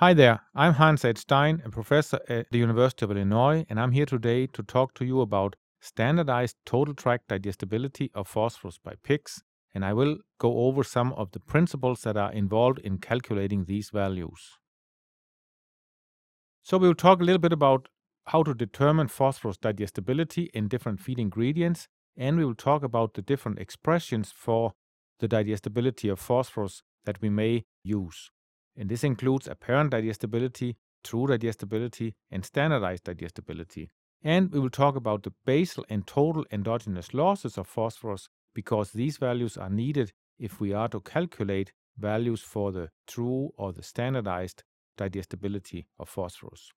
Hi there, I'm Hans Ed Stein, a professor at the University of Illinois, and I'm here today to talk to you about standardized total tract digestibility of phosphorus by PICS, and I will go over some of the principles that are involved in calculating these values. So we'll talk a little bit about how to determine phosphorus digestibility in different feed ingredients, and we will talk about the different expressions for the digestibility of phosphorus that we may use. And this includes apparent digestibility, true digestibility, and standardized digestibility. And we will talk about the basal and total endogenous losses of phosphorus because these values are needed if we are to calculate values for the true or the standardized digestibility of phosphorus.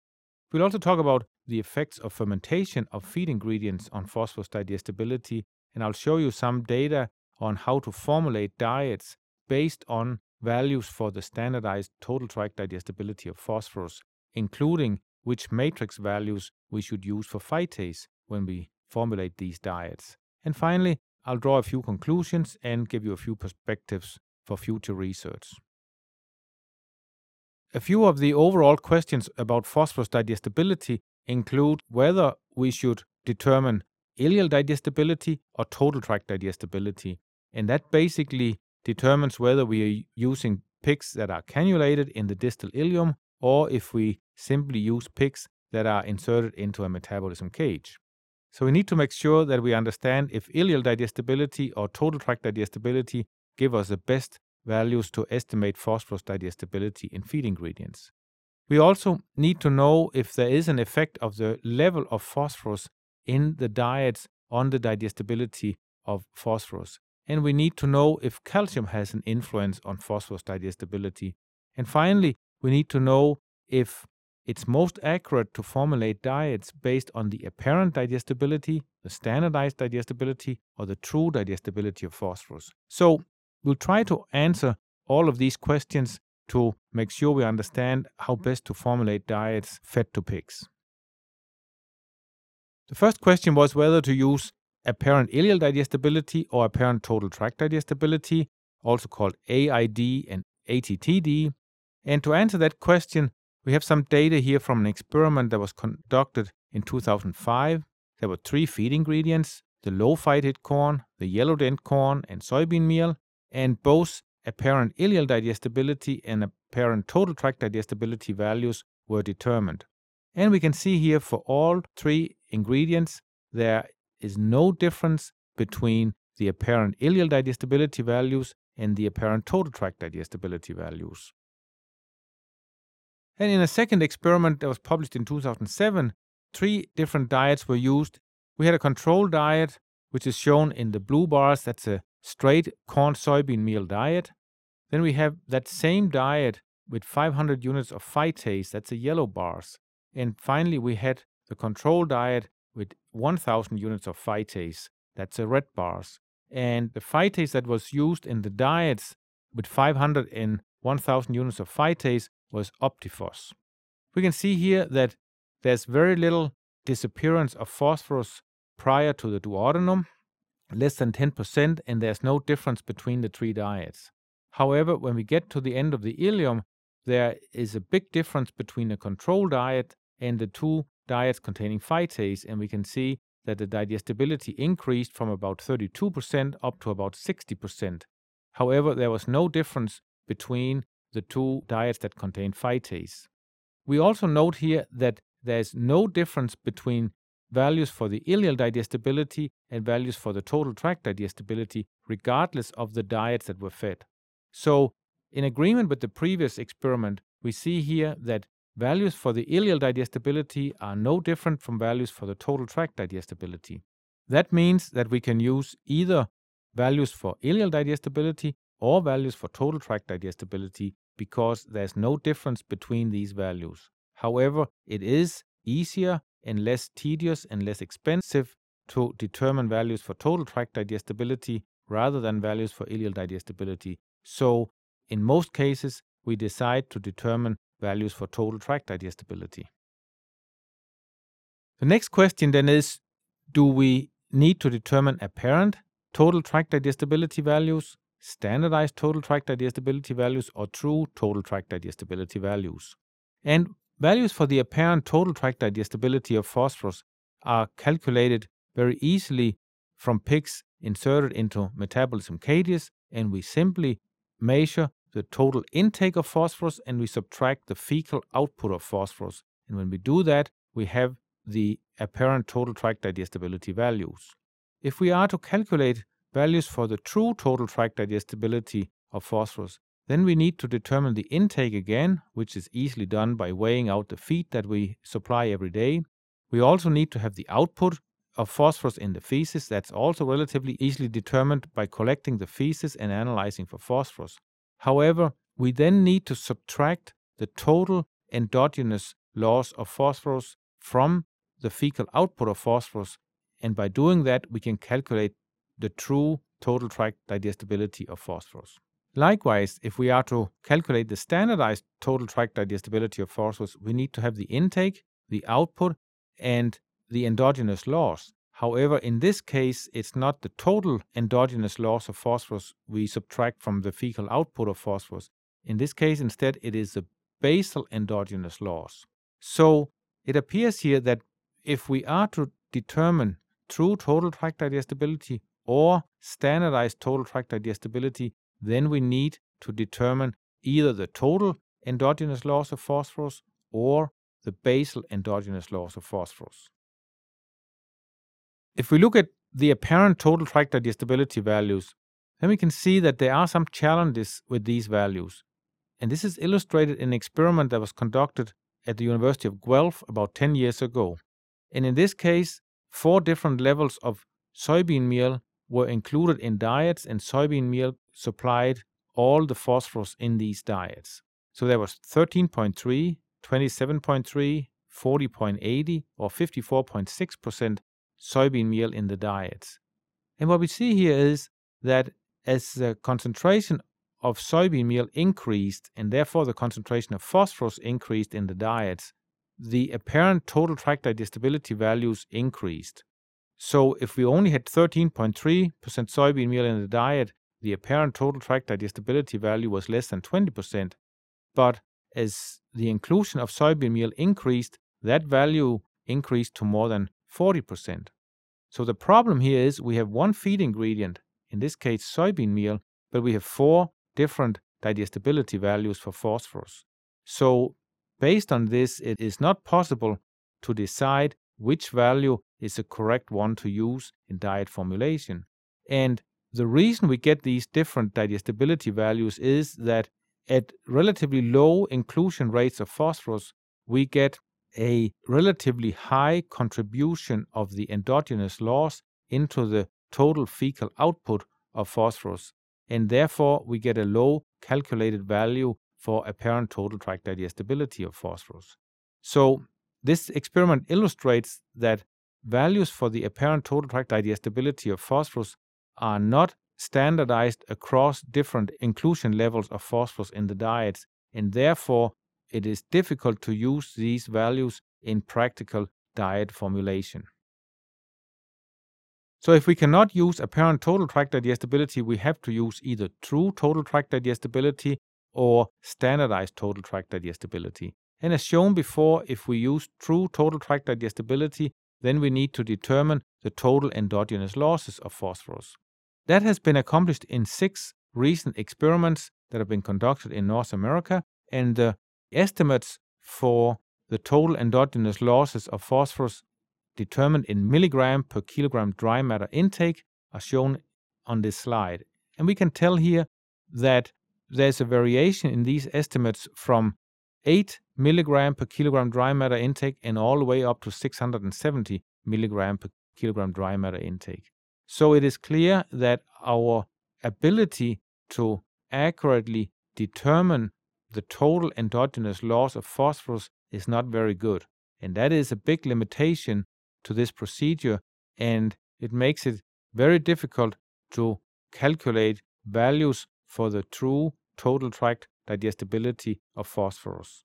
We'll also talk about the effects of fermentation of feed ingredients on phosphorus digestibility, and I'll show you some data on how to formulate diets based on values for the standardized total tract digestibility of phosphorus, including which matrix values we should use for phytase when we formulate these diets. And finally, I'll draw a few conclusions and give you a few perspectives for future research. A few of the overall questions about phosphorus digestibility include whether we should determine ileal digestibility or total tract digestibility. And that basically determines whether we are using PICS that are cannulated in the distal ileum or if we simply use PICS that are inserted into a metabolism cage. So we need to make sure that we understand if ileal digestibility or total tract digestibility give us the best values to estimate phosphorus digestibility in feed ingredients. We also need to know if there is an effect of the level of phosphorus in the diets on the digestibility of phosphorus and we need to know if calcium has an influence on phosphorus digestibility. And finally, we need to know if it's most accurate to formulate diets based on the apparent digestibility, the standardized digestibility, or the true digestibility of phosphorus. So we'll try to answer all of these questions to make sure we understand how best to formulate diets fed to pigs. The first question was whether to use apparent ileal digestibility or apparent total tract digestibility, also called AID and ATTD. And to answer that question, we have some data here from an experiment that was conducted in 2005. There were three feed ingredients the low phytate corn, the yellow dent corn, and soybean meal, and both apparent ileal digestibility and apparent total tract digestibility values were determined. And we can see here for all three ingredients, there is no difference between the apparent ileal digestibility values and the apparent total tract digestibility values. And in a second experiment that was published in 2007, three different diets were used. We had a control diet, which is shown in the blue bars. That's a straight corn soybean meal diet. Then we have that same diet with 500 units of phytase. That's the yellow bars. And finally, we had the control diet with 1000 units of phytase. That's the red bars. And the phytase that was used in the diets with 500 and 1000 units of phytase was OptiPhos. We can see here that there's very little disappearance of phosphorus prior to the duodenum, less than 10%, and there's no difference between the three diets. However, when we get to the end of the ileum, there is a big difference between the control diet and the two diets containing phytase, and we can see that the digestibility increased from about 32% up to about 60%. However, there was no difference between the two diets that contain phytase. We also note here that there is no difference between values for the ileal digestibility and values for the total tract digestibility, regardless of the diets that were fed. So, in agreement with the previous experiment, we see here that Values for the ileal digestibility are no different from values for the total tract digestibility. That means that we can use either values for ileal digestibility or values for total tract digestibility because there's no difference between these values. However, it is easier and less tedious and less expensive to determine values for total tract digestibility rather than values for ileal digestibility. So, in most cases, we decide to determine values for total tract digestibility. The next question then is do we need to determine apparent total tract digestibility values, standardized total tract digestibility values, or true total tract digestibility values? And values for the apparent total tract digestibility of phosphorus are calculated very easily from pigs inserted into metabolism cages, and we simply measure the total intake of phosphorus and we subtract the fecal output of phosphorus. And when we do that, we have the apparent total tract digestibility values. If we are to calculate values for the true total tract digestibility of phosphorus, then we need to determine the intake again, which is easily done by weighing out the feed that we supply every day. We also need to have the output of phosphorus in the feces. That's also relatively easily determined by collecting the feces and analyzing for phosphorus. However, we then need to subtract the total endogenous loss of phosphorus from the fecal output of phosphorus, and by doing that, we can calculate the true total tract digestibility of phosphorus. Likewise, if we are to calculate the standardized total tract digestibility of phosphorus, we need to have the intake, the output, and the endogenous loss. However, in this case, it's not the total endogenous loss of phosphorus we subtract from the fecal output of phosphorus. In this case, instead, it is the basal endogenous loss. So it appears here that if we are to determine true total tract digestibility or standardized total tract digestibility, then we need to determine either the total endogenous loss of phosphorus or the basal endogenous loss of phosphorus. If we look at the apparent total tract digestibility values, then we can see that there are some challenges with these values. And this is illustrated in an experiment that was conducted at the University of Guelph about 10 years ago. And in this case, four different levels of soybean meal were included in diets, and soybean meal supplied all the phosphorus in these diets. So there was 13.3, 27.3, 40.80, or 54.6% soybean meal in the diets. And what we see here is that as the concentration of soybean meal increased and therefore the concentration of phosphorus increased in the diets, the apparent total tract digestibility values increased. So if we only had 13.3% soybean meal in the diet, the apparent total tract digestibility value was less than 20%. But as the inclusion of soybean meal increased, that value increased to more than 40%. So the problem here is we have one feed ingredient, in this case soybean meal, but we have four different digestibility values for phosphorus. So based on this, it is not possible to decide which value is the correct one to use in diet formulation. And the reason we get these different digestibility values is that at relatively low inclusion rates of phosphorus, we get a relatively high contribution of the endogenous loss into the total fecal output of phosphorus, and therefore we get a low calculated value for apparent total tract digestibility of phosphorus. So, this experiment illustrates that values for the apparent total tract digestibility of phosphorus are not standardized across different inclusion levels of phosphorus in the diets, and therefore it is difficult to use these values in practical diet formulation. So if we cannot use apparent total tract digestibility, we have to use either true total tract digestibility or standardized total tract digestibility. And as shown before, if we use true total tract digestibility, then we need to determine the total endogenous losses of phosphorus. That has been accomplished in six recent experiments that have been conducted in North America, and the estimates for the total endogenous losses of phosphorus determined in milligram per kilogram dry matter intake are shown on this slide. And we can tell here that there's a variation in these estimates from 8 milligram per kilogram dry matter intake and all the way up to 670 milligram per kilogram dry matter intake. So it is clear that our ability to accurately determine the total endogenous loss of phosphorus is not very good. And that is a big limitation to this procedure, and it makes it very difficult to calculate values for the true total tract digestibility of phosphorus.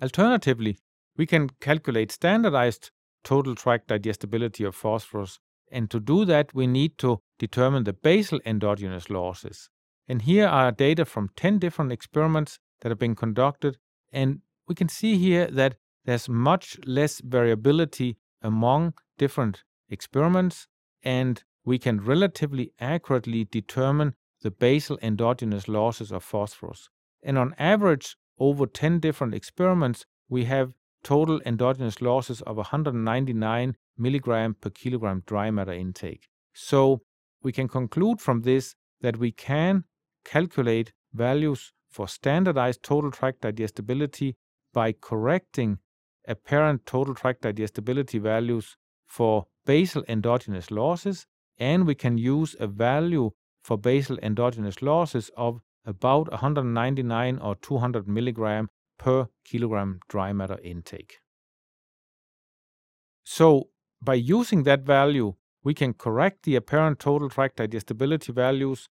Alternatively, we can calculate standardized total tract digestibility of phosphorus, and to do that, we need to determine the basal endogenous losses. And here are data from 10 different experiments that have been conducted And we can see here that there's much less variability among different experiments, and we can relatively accurately determine the basal endogenous losses of phosphorus. And on average, over 10 different experiments, we have total endogenous losses of 199 milligram per kilogram dry matter intake. So we can conclude from this that we can calculate values for standardized total tract digestibility by correcting apparent total tract digestibility values for basal endogenous losses, and we can use a value for basal endogenous losses of about 199 or 200 milligram per kilogram dry matter intake. So, by using that value, we can correct the apparent total tract digestibility values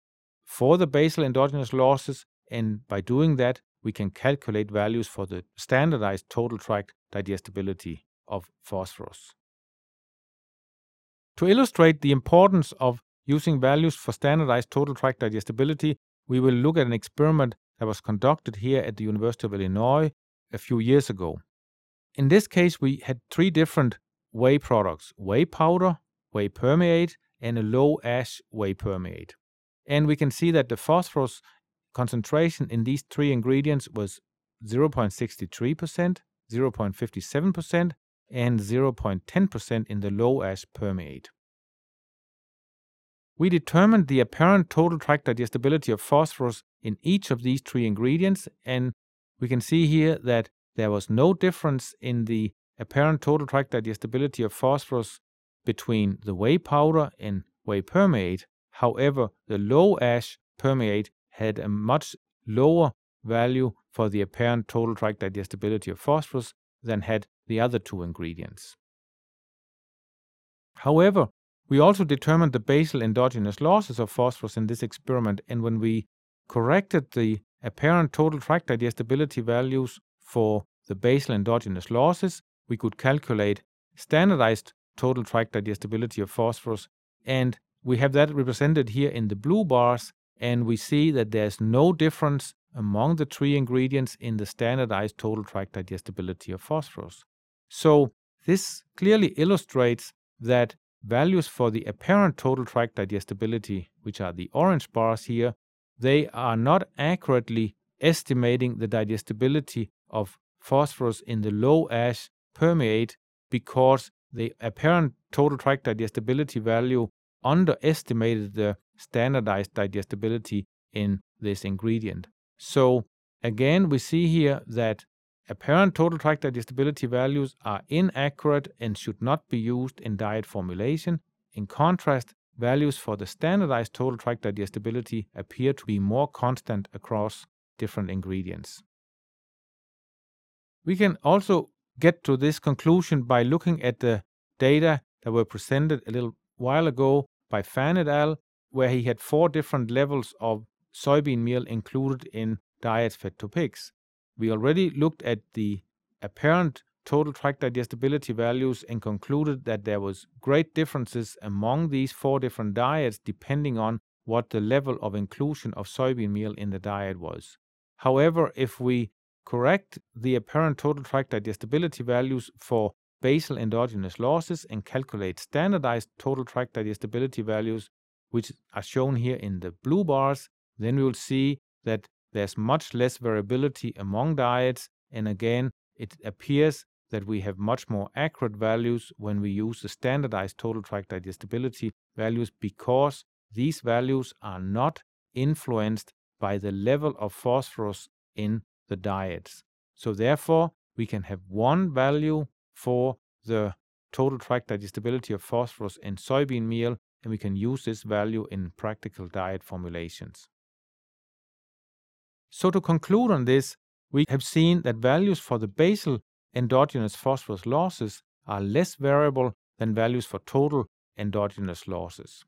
for the basal endogenous losses, and by doing that, we can calculate values for the standardized total tract digestibility of phosphorus. To illustrate the importance of using values for standardized total tract digestibility, we will look at an experiment that was conducted here at the University of Illinois a few years ago. In this case, we had three different whey products whey powder, whey permeate, and a low ash whey permeate. And we can see that the phosphorus concentration in these three ingredients was 0.63%, 0.57%, and 0.10% in the low ash permeate. We determined the apparent total tract digestibility of phosphorus in each of these three ingredients, and we can see here that there was no difference in the apparent total tract digestibility of phosphorus between the whey powder and whey permeate. However, the low ash permeate had a much lower value for the apparent total tract digestibility of phosphorus than had the other two ingredients. However, we also determined the basal endogenous losses of phosphorus in this experiment, and when we corrected the apparent total tract digestibility values for the basal endogenous losses, we could calculate standardized total tract digestibility of phosphorus, and we have that represented here in the blue bars, and we see that there's no difference among the three ingredients in the standardized total tract digestibility of phosphorus. So this clearly illustrates that values for the apparent total tract digestibility, which are the orange bars here, they are not accurately estimating the digestibility of phosphorus in the low ash permeate because the apparent total tract digestibility value underestimated the standardized digestibility in this ingredient. So again, we see here that apparent total tract digestibility values are inaccurate and should not be used in diet formulation. In contrast, values for the standardized total tract digestibility appear to be more constant across different ingredients. We can also get to this conclusion by looking at the data that were presented a little while ago by Fan et al., where he had four different levels of soybean meal included in diets fed to pigs. We already looked at the apparent total tract digestibility values and concluded that there was great differences among these four different diets depending on what the level of inclusion of soybean meal in the diet was. However, if we correct the apparent total tract digestibility values for basal endogenous losses and calculate standardized total tract digestibility values, which are shown here in the blue bars, then we will see that there's much less variability among diets. And again, it appears that we have much more accurate values when we use the standardized total tract digestibility values because these values are not influenced by the level of phosphorus in the diets. So therefore, we can have one value for the total tract digestibility of phosphorus in soybean meal, and we can use this value in practical diet formulations. So to conclude on this, we have seen that values for the basal endogenous phosphorus losses are less variable than values for total endogenous losses.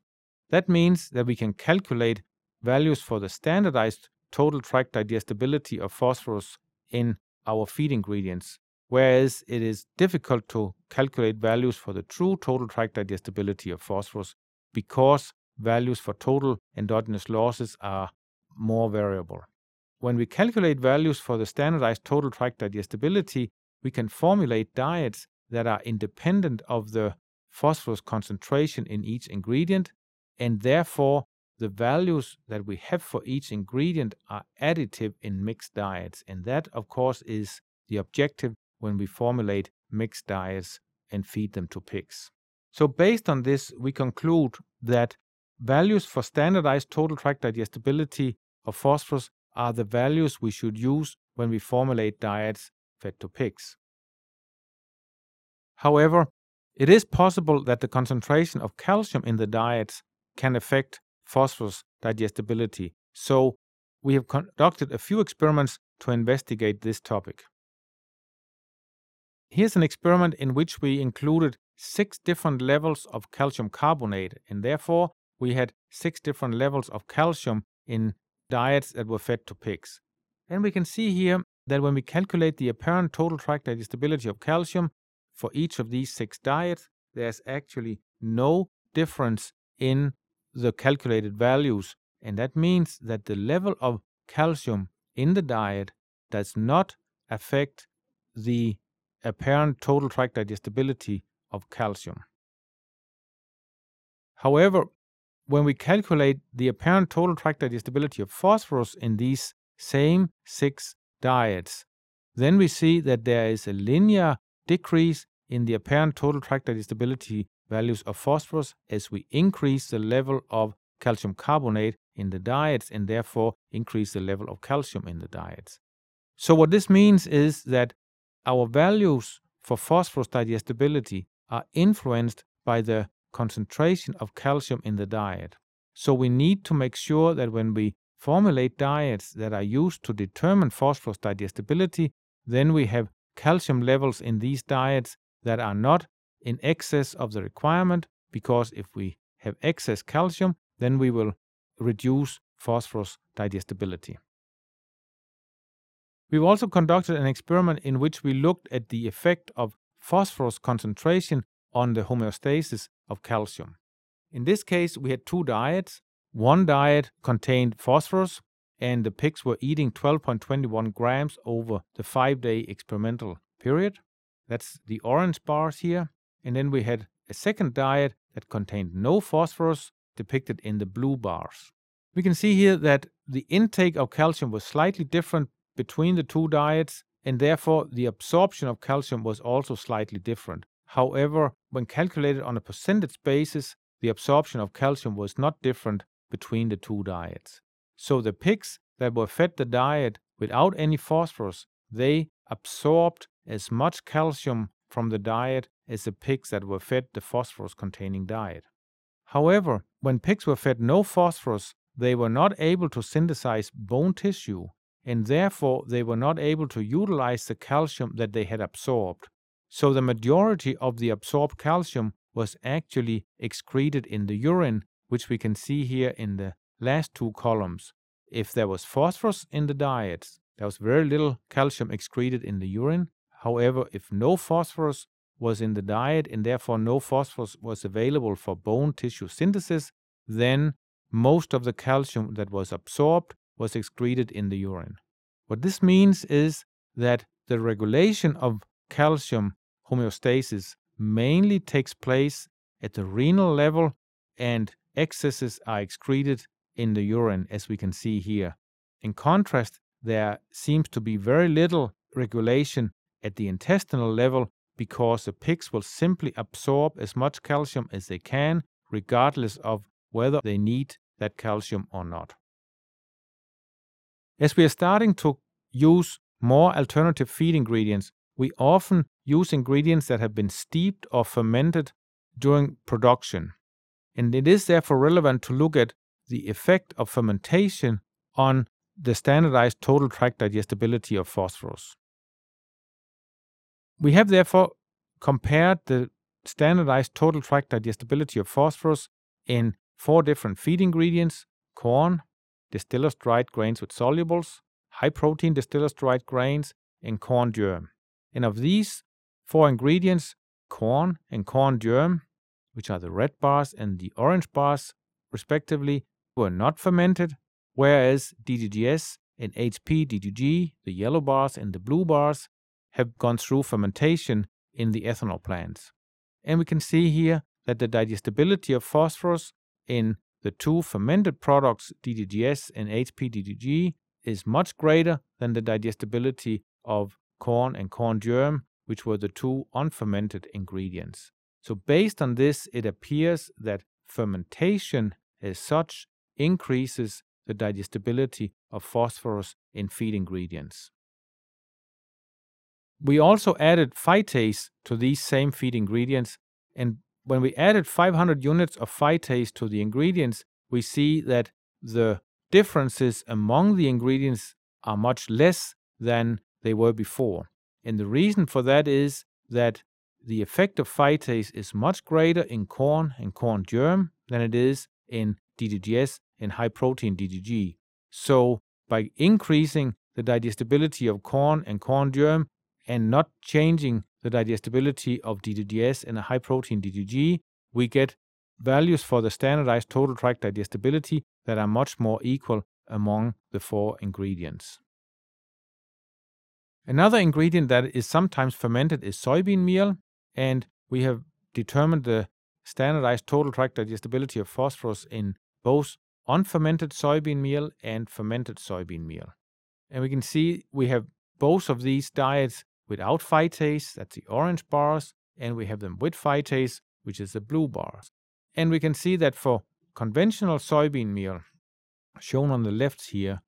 That means that we can calculate values for the standardized total tract digestibility of phosphorus in our feed ingredients, whereas it is difficult to calculate values for the true total tract digestibility of phosphorus because values for total endogenous losses are more variable. when we calculate values for the standardized total tract digestibility, we can formulate diets that are independent of the phosphorus concentration in each ingredient, and therefore the values that we have for each ingredient are additive in mixed diets. And that, of course, is the objective when we formulate mixed diets and feed them to pigs. So, based on this, we conclude that values for standardized total tract digestibility of phosphorus are the values we should use when we formulate diets fed to pigs. However, it is possible that the concentration of calcium in the diets can affect phosphorus digestibility, so we have conducted a few experiments to investigate this topic. Here's an experiment in which we included six different levels of calcium carbonate, and therefore we had six different levels of calcium in diets that were fed to pigs. And we can see here that when we calculate the apparent total tract digestibility of calcium for each of these six diets, there's actually no difference in the calculated values. And that means that the level of calcium in the diet does not affect the apparent total tract digestibility of calcium. However, when we calculate the apparent total tract digestibility of phosphorus in these same six diets, then we see that there is a linear decrease in the apparent total tract digestibility values of phosphorus as we increase the level of calcium carbonate in the diets and therefore increase the level of calcium in the diets. So, what this means is that our values for phosphorus digestibility are influenced by the concentration of calcium in the diet. So we need to make sure that when we formulate diets that are used to determine phosphorus digestibility, then we have calcium levels in these diets that are not in excess of the requirement, because if we have excess calcium, then we will reduce phosphorus digestibility. We've also conducted an experiment in which we looked at the effect of phosphorus concentration on the homeostasis of calcium. In this case, we had two diets. One diet contained phosphorus, and the pigs were eating 12.21 grams over the five day experimental period. That's the orange bars here. And then we had a second diet that contained no phosphorus, depicted in the blue bars. We can see here that the intake of calcium was slightly different between the two diets, and therefore the absorption of calcium was also slightly different. However, when calculated on a percentage basis, the absorption of calcium was not different between the two diets. So the pigs that were fed the diet without any phosphorus, they absorbed as much calcium from the diet as the pigs that were fed the phosphorus containing diet. However, when pigs were fed no phosphorus, they were not able to synthesize bone tissue, and therefore they were not able to utilize the calcium that they had absorbed. So the majority of the absorbed calcium was actually excreted in the urine, which we can see here in the last two columns. If there was phosphorus in the diet, there was very little calcium excreted in the urine. However, if no phosphorus was in the diet and therefore no phosphorus was available for bone tissue synthesis, then most of the calcium that was absorbed was excreted in the urine. What this mm-hmm. means is that the regulation of calcium homeostasis mainly takes place at the renal level and excesses are excreted in the urine, as we can see here. In contrast, there seems to be very little regulation at the intestinal level because the pigs will simply absorb as much calcium as they can, regardless of whether they need that calcium or not. As we are starting to use more alternative feed ingredients, we often use ingredients that have been steeped or fermented during production. And it is therefore relevant to look at the effect of fermentation on the standardized total tract digestibility of phosphorus. We have therefore compared the standardized total tract digestibility of phosphorus in four different feed ingredients corn, distillers dried grains with solubles, high protein distillers dried grains, and corn germ. And of these four ingredients, corn and corn germ, which are the red bars and the orange bars respectively, were not fermented, whereas DDGS and HP DDG, the yellow bars and the blue bars, have gone through fermentation in the ethanol plants. And we can see here that the digestibility of phosphorus in the two fermented products, DDGS and HPDDG, is much greater than the digestibility of corn and corn germ, which were the two unfermented ingredients. So, based on this, it appears that fermentation as such increases the digestibility of phosphorus in feed ingredients. We also added phytase to these same feed ingredients, and when we added 500 units of phytase to the ingredients, we see that the differences among the ingredients are much less than they were before. And the reason for that is that the effect of phytase is much greater in corn and corn germ than it is in DDGS and high protein DDG. So, by increasing the digestibility of corn and corn germ and not changing the digestibility of DDGS and a high protein DDG, we get values for the standardized total tract digestibility that are much more equal among the four ingredients. Another ingredient that is sometimes fermented is soybean meal, and we have determined the standardized total tract digestibility of phosphorus in both unfermented soybean meal and fermented soybean meal. And we can see we have both of these diets without phytase, that's the orange bars, and we have them with phytase, which is the blue bars. And we can see that for conventional soybean meal, shown on the left here,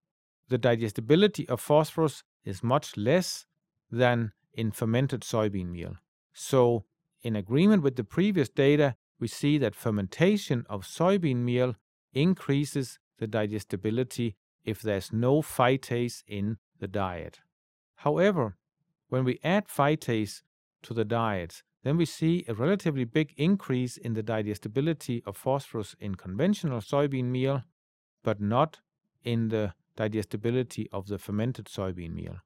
the digestibility of phosphorus is much less than in fermented soybean meal. So, in agreement with the previous data, we see that fermentation of soybean meal increases the digestibility if there's no phytase in the diet. However, when we add phytase to the diet, then we see a relatively big increase in the digestibility of phosphorus in conventional soybean meal, but not in the digestibility of the fermented soybean meal.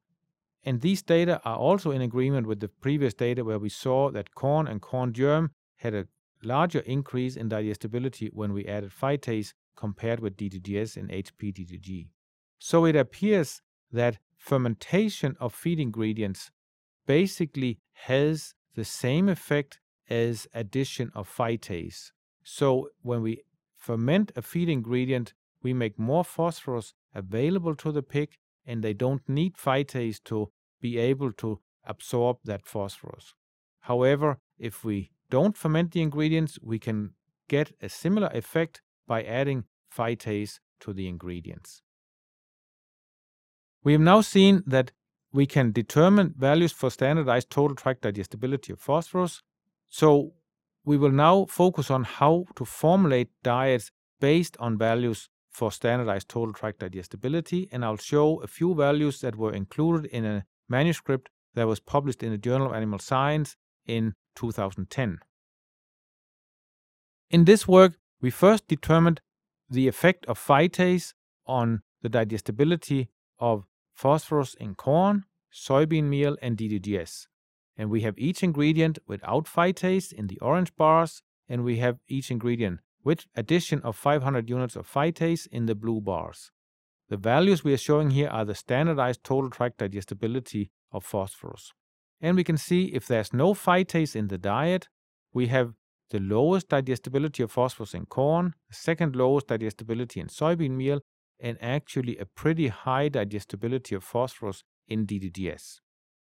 And these data are also in agreement with the previous data where we saw that corn and corn germ had a larger increase in digestibility when we added phytase compared with DDGS and HPDDG. So it appears that fermentation of feed ingredients basically has the same effect as addition of phytase. So when we ferment a feed ingredient, we make more phosphorus available to the pig and they don't need phytase to be able to absorb that phosphorus. However, if we don't ferment the ingredients, we can get a similar effect by adding phytase to the ingredients. We have now seen that we can determine values for standardized total tract digestibility of phosphorus. So we will now focus on how to formulate diets based on values for standardized total tract digestibility, and I'll show a few values that were included in a manuscript that was published in the Journal of Animal Science in 2010. In this work, we first determined the effect of phytase on the digestibility of phosphorus in corn, soybean meal, and DDGS. And we have each ingredient without phytase in the orange bars, and we have each ingredient with addition of 500 units of phytase in the blue bars. The values we are showing here are the standardized total tract digestibility of phosphorus. And we can see if there's no phytase in the diet, we have the lowest digestibility of phosphorus in corn, the second lowest digestibility in soybean meal, and actually a pretty high digestibility of phosphorus in DDGS.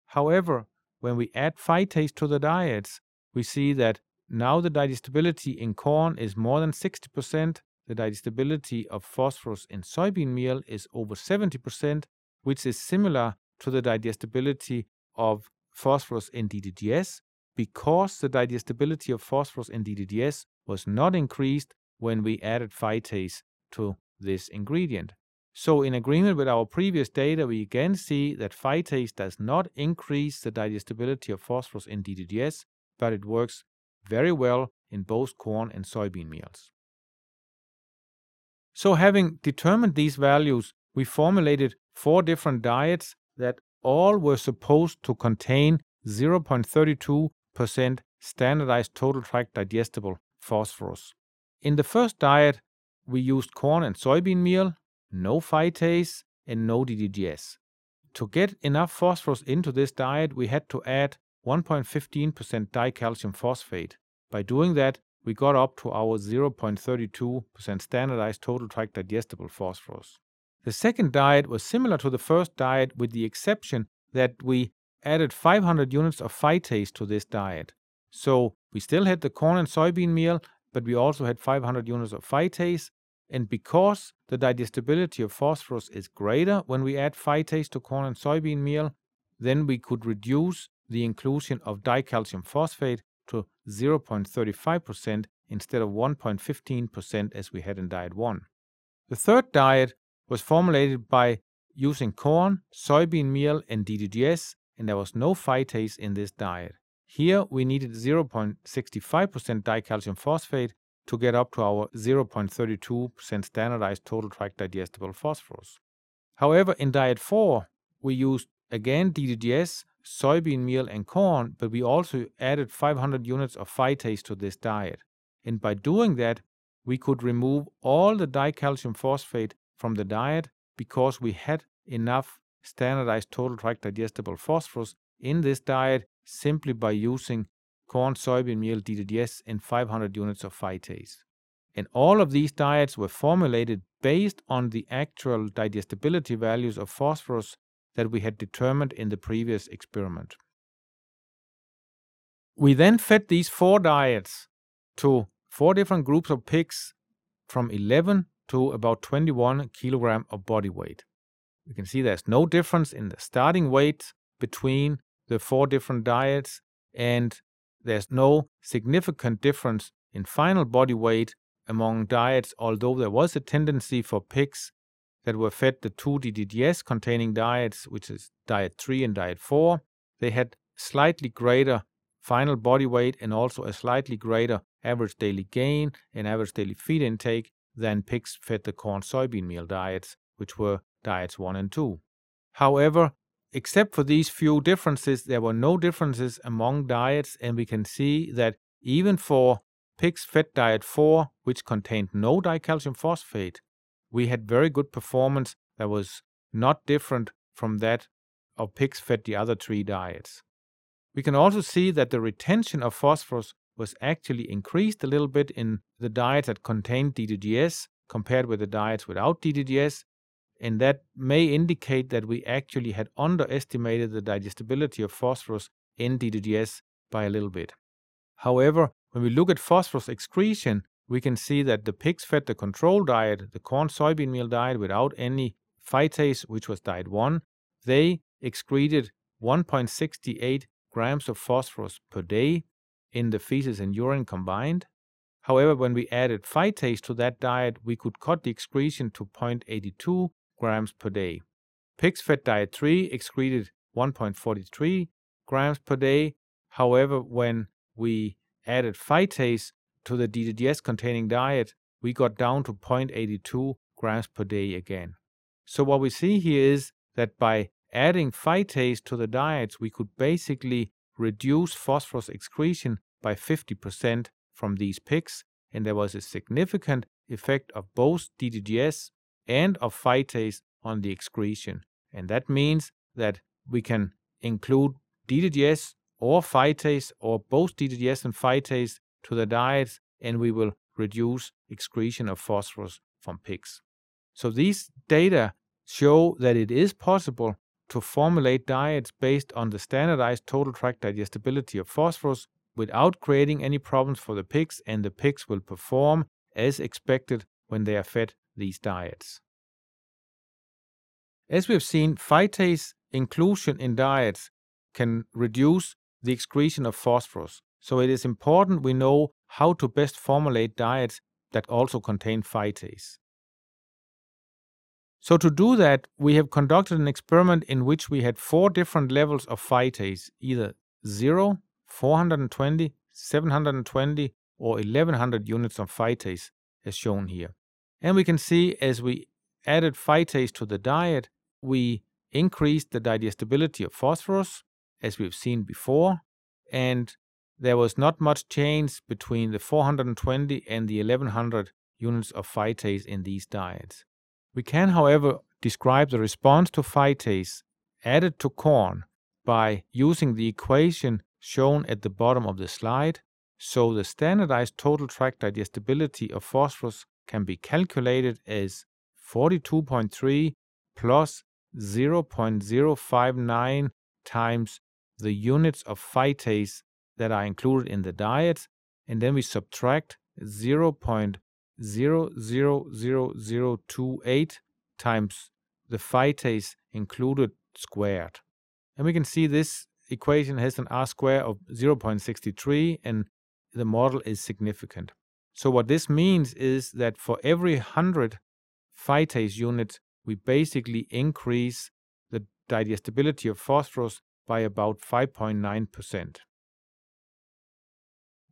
However, when we add phytase to the diets, we see that now the digestibility in corn is more than 60%, the digestibility of phosphorus in soybean meal is over 70%, which is similar to the digestibility of phosphorus in DDGS because the digestibility of phosphorus in DDGS was not increased when we added phytase to this ingredient. So, in agreement with our previous data, we again see that phytase does not increase the digestibility of phosphorus in DDGS, but it works very well in both corn and soybean meals. So, having determined these values, we formulated four different diets that all were supposed to contain 0.32% standardized total tract digestible phosphorus. In the first diet, we used corn and soybean meal, no phytase, and no DDGS. To get enough phosphorus into this diet, we had to add 1.15% dicalcium phosphate. By doing that, we got up to our 0.32% standardized total tract digestible phosphorus. The second diet was similar to the first diet with the exception that we added 500 units of phytase to this diet. So we still had the corn and soybean meal, but we also had 500 units of phytase. And because the digestibility of phosphorus is greater when we add phytase to corn and soybean meal, then we could reduce the inclusion of dicalcium phosphate to 0.35% instead of 1.15% as we had in diet 1. The third diet was formulated by using corn, soybean meal, and DDGS, and there was no phytase in this diet. Here we needed 0.65% dicalcium phosphate to get up to our 0.32% standardized total tract digestible phosphorus. However, in diet 4, we used again DDGS, soybean meal, and corn, but we also added 500 units of phytase to this diet. And by doing that, we could remove all the dicalcium phosphate from the diet because we had enough standardized total tract digestible phosphorus in this diet simply by using corn soybean meal DDGS and 500 units of phytase. And all of these diets were formulated based on the actual digestibility values of phosphorus that we had determined in the previous experiment. We then fed these four diets to four different groups of pigs from 11 to about 21 kilogram of body weight. You can see there's no difference in the starting weight between the four different diets, and there's no significant difference in final body weight among diets, although there was a tendency for pigs that were fed the two DDGS containing diets, which is diet 3 and diet 4. They had slightly greater final body weight and also a slightly greater average daily gain and average daily feed intake than pigs fed the corn soybean meal diets, which were diets 1 and 2. However, except for these few differences, there were no differences among diets, and we can see that even for pigs fed diet 4, which contained no dicalcium phosphate, we had very good performance that was not different from that of pigs fed the other three diets. We can also see that the retention of phosphorus was actually increased a little bit in the diets that contained DDGS compared with the diets without DDGS, and that may indicate that we actually had underestimated the digestibility of phosphorus in DDGS by a little bit. However, when we look at phosphorus excretion, we can see that the pigs fed the control diet, the corn soybean meal diet without any phytase, which was diet 1, they excreted 1.68 grams of phosphorus per day in the feces and urine combined. However, when we added phytase to that diet, we could cut the excretion to 0.82 grams per day. Pigs fed diet 3 excreted 1.43 grams per day. However, when we added phytase to the DDGS containing diet, we got down to 0.82 grams per day again. So, what we see here is that by adding phytase to the diets, we could basically reduce phosphorus excretion by 50% from these pigs, and there was a significant effect of both DDGS and of phytase on the excretion. And that means that we can include DDGS or phytase or both DDGS and phytase to the diets, and we will reduce excretion of phosphorus from pigs. So these data show that it is possible to formulate diets based on the standardized total tract digestibility of phosphorus without creating any problems for the pigs, and the pigs will perform as expected when they are fed these diets. As we have seen, phytase inclusion in diets can reduce the excretion of phosphorus, so it is important we know how to best formulate diets that also contain phytase. So to do that, we have conducted an experiment in which we had four different levels of phytase, either 0, 420, 720, or 1100 units of phytase, as shown here. And we can see as we added phytase to the diet, we increased the digestibility of phosphorus, as we've seen before, and there was not much change between the 420 and the 1100 units of phytase in these diets. We can, however, describe the response to phytase added to corn by using the equation shown at the bottom of the slide. So the standardized total tract digestibility of phosphorus can be calculated as 42.3 plus 0.059 times the units of phytase that are included in the diet, and then we subtract 0.000028 times the phytase included squared. And we can see this equation has an R square of 0.63 and the model is significant. So what this means is that for every 100 phytase units, we basically increase the digestibility of phosphorus by about 5.9%.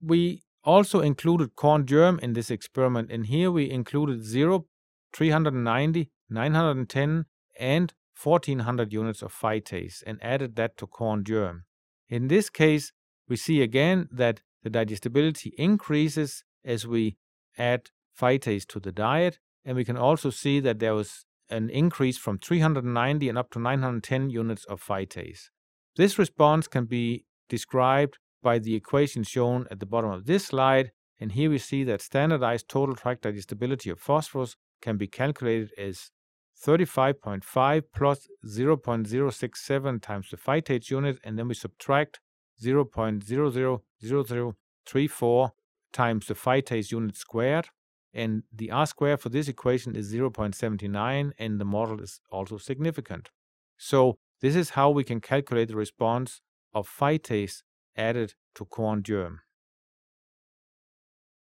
We also included corn germ in this experiment, and here we included 0, 390, 910, and 1400 units of phytase and added that to corn germ. In this case, we see again that the digestibility increases as we add phytase to the diet, and we can also see that there was an increase from 390 and up to 910 units of phytase. This response can be described by the equation shown at the bottom of this slide, and here we see that standardized total tract digestibility of phosphorus can be calculated as 35.5 plus 0.067 times the phytase unit, and then we subtract 0.000034 times the phytase unit squared. And the R square for this equation is 0.79, and the model is also significant. So this is how we can calculate the response of phytase added to corn germ.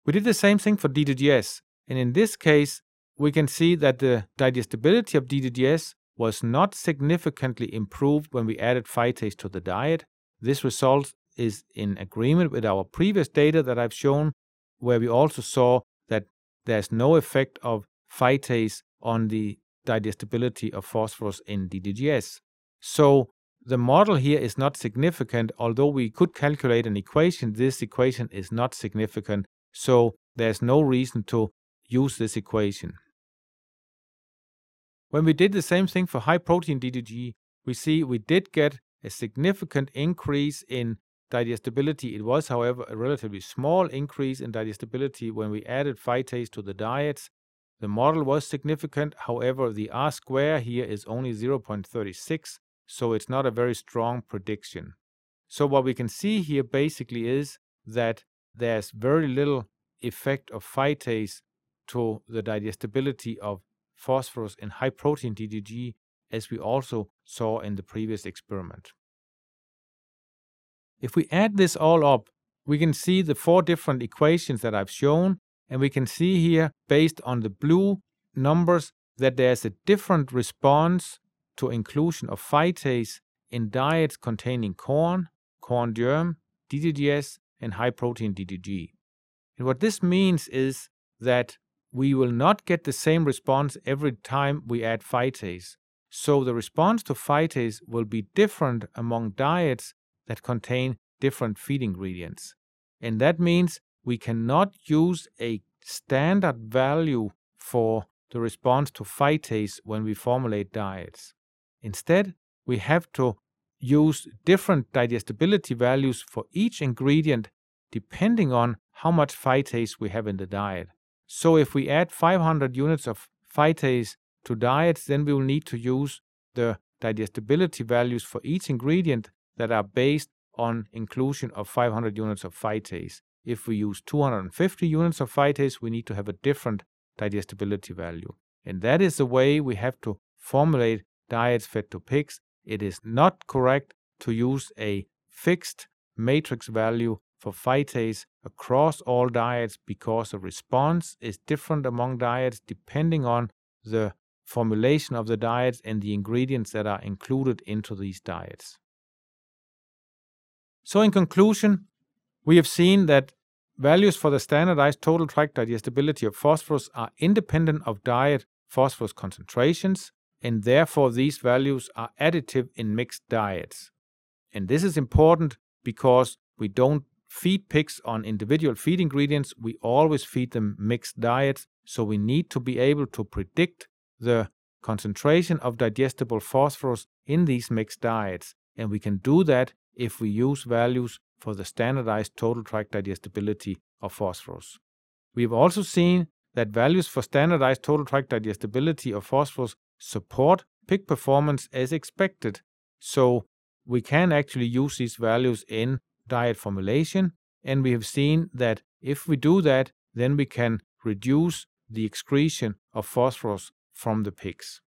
We did the same thing for DDGS, and in this case, we can see that the digestibility of DDGS was not significantly improved when we added phytase to the diet. This result is in agreement with our previous data that I've shown, where we also saw that there's no effect of phytase on the digestibility of phosphorus in DDGS. So the model here is not significant, although we could calculate an equation, this equation is not significant, so there's no reason to use this equation. When we did the same thing for high protein DDG, we see we did get a significant increase in digestibility. It was, however, a relatively small increase in digestibility when we added phytase to the diets. The model was significant, however, the R square here is only 0.36, so it's not a very strong prediction. So, what we can see here basically is that there's very little effect of phytase to the digestibility of phosphorus in high protein DDG, as we also saw in the previous experiment. If we add this all up, we can see the four different equations that I've shown, and we can see here, based on the blue numbers, that there's a different response to inclusion of phytase in diets containing corn, corn germ, DDGS, and high protein DDG. And what this means is that we will not get the same response every time we add phytase. So the response to phytase will be different among diets that contain different feed ingredients. And that means we cannot use a standard value for the response to phytase when we formulate diets. Instead, we have to use different digestibility values for each ingredient depending on how much phytase we have in the diet. So if we add 500 units of phytase to diets, then we will need to use the digestibility values for each ingredient that are based on inclusion of 500 units of phytase. If we use 250 units of phytase, we need to have a different digestibility value. And that is the way we have to formulate diets fed to pigs. It is not correct to use a fixed matrix value for phytase across all diets because the response is different among diets depending on the formulation of the diets and the ingredients that are included into these diets. So, in conclusion, we have seen that values for the standardized total tract digestibility of phosphorus are independent of diet phosphorus concentrations, and therefore these values are additive in mixed diets. And this is important because we don't feed pigs on individual feed ingredients, we always feed them mixed diets. So we need to be able to predict the concentration of digestible phosphorus in these mixed diets, and we can do that if we use values for the standardized total tract digestibility of phosphorus. We've also seen that values for standardized total tract digestibility of phosphorus support peak performance as expected, so we can actually use these values in diet formulation, and we have seen that if we do that, then we can reduce the excretion of phosphorus from the pigs.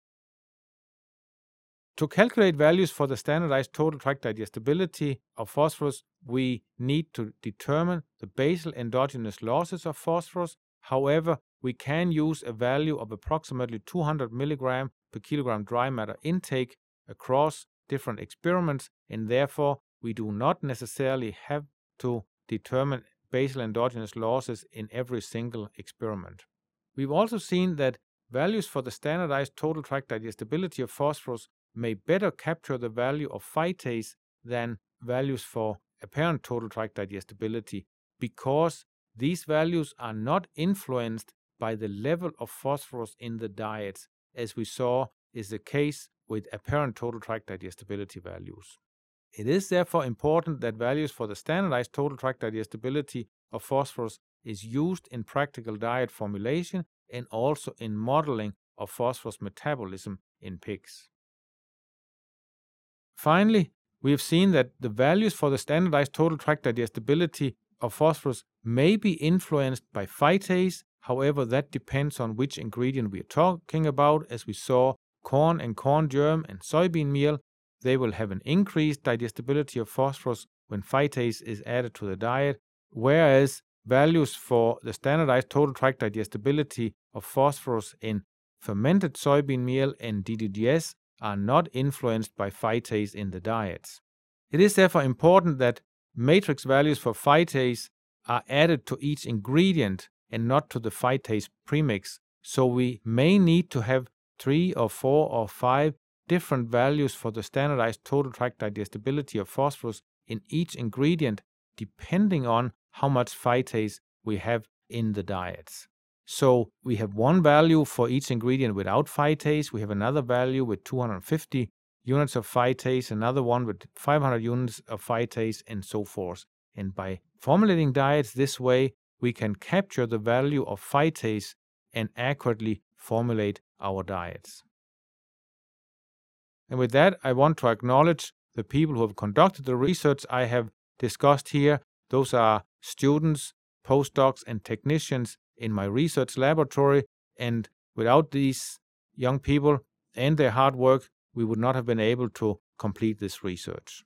To calculate values for the standardized total tract digestibility of phosphorus, we need to determine the basal endogenous losses of phosphorus. However, we can use a value of approximately 200 milligram per kilogram dry matter intake across different experiments, and therefore we do not necessarily have to determine basal endogenous losses in every single experiment. We've also seen that values for the standardized total tract digestibility of phosphorus may better capture the value of phytase than values for apparent total tract digestibility because these values are not influenced by the level of phosphorus in the diets, as we saw is the case with apparent total tract digestibility values. It is therefore important that values for the standardized total tract digestibility of phosphorus is used in practical diet formulation and also in modeling of phosphorus metabolism in pigs. Finally, we have seen that the values for the standardized total tract digestibility of phosphorus may be influenced by phytase. However, that depends on which ingredient we are talking about. As we saw, corn and corn germ and soybean meal, they will have an increased digestibility of phosphorus when phytase is added to the diet, whereas values for the standardized total tract digestibility of phosphorus in fermented soybean meal and DDGS are not influenced by phytase in the diets. It is therefore important that matrix values for phytase are added to each ingredient and not to the phytase premix, so we may need to have three or four or five different values for the standardized total tract digestibility of phosphorus in each ingredient depending on how much phytase we have in the diets. So we have one value for each ingredient without phytase. We have another value with 250 units of phytase, another one with 500 units of phytase, and so forth. And by formulating diets this way, we can capture the value of phytase and accurately formulate our diets. And with that, I want to acknowledge the people who have conducted the research I have discussed here. Those are students, postdocs, and technicians in my research laboratory. And without these young people and their hard work, we would not have been able to complete this research.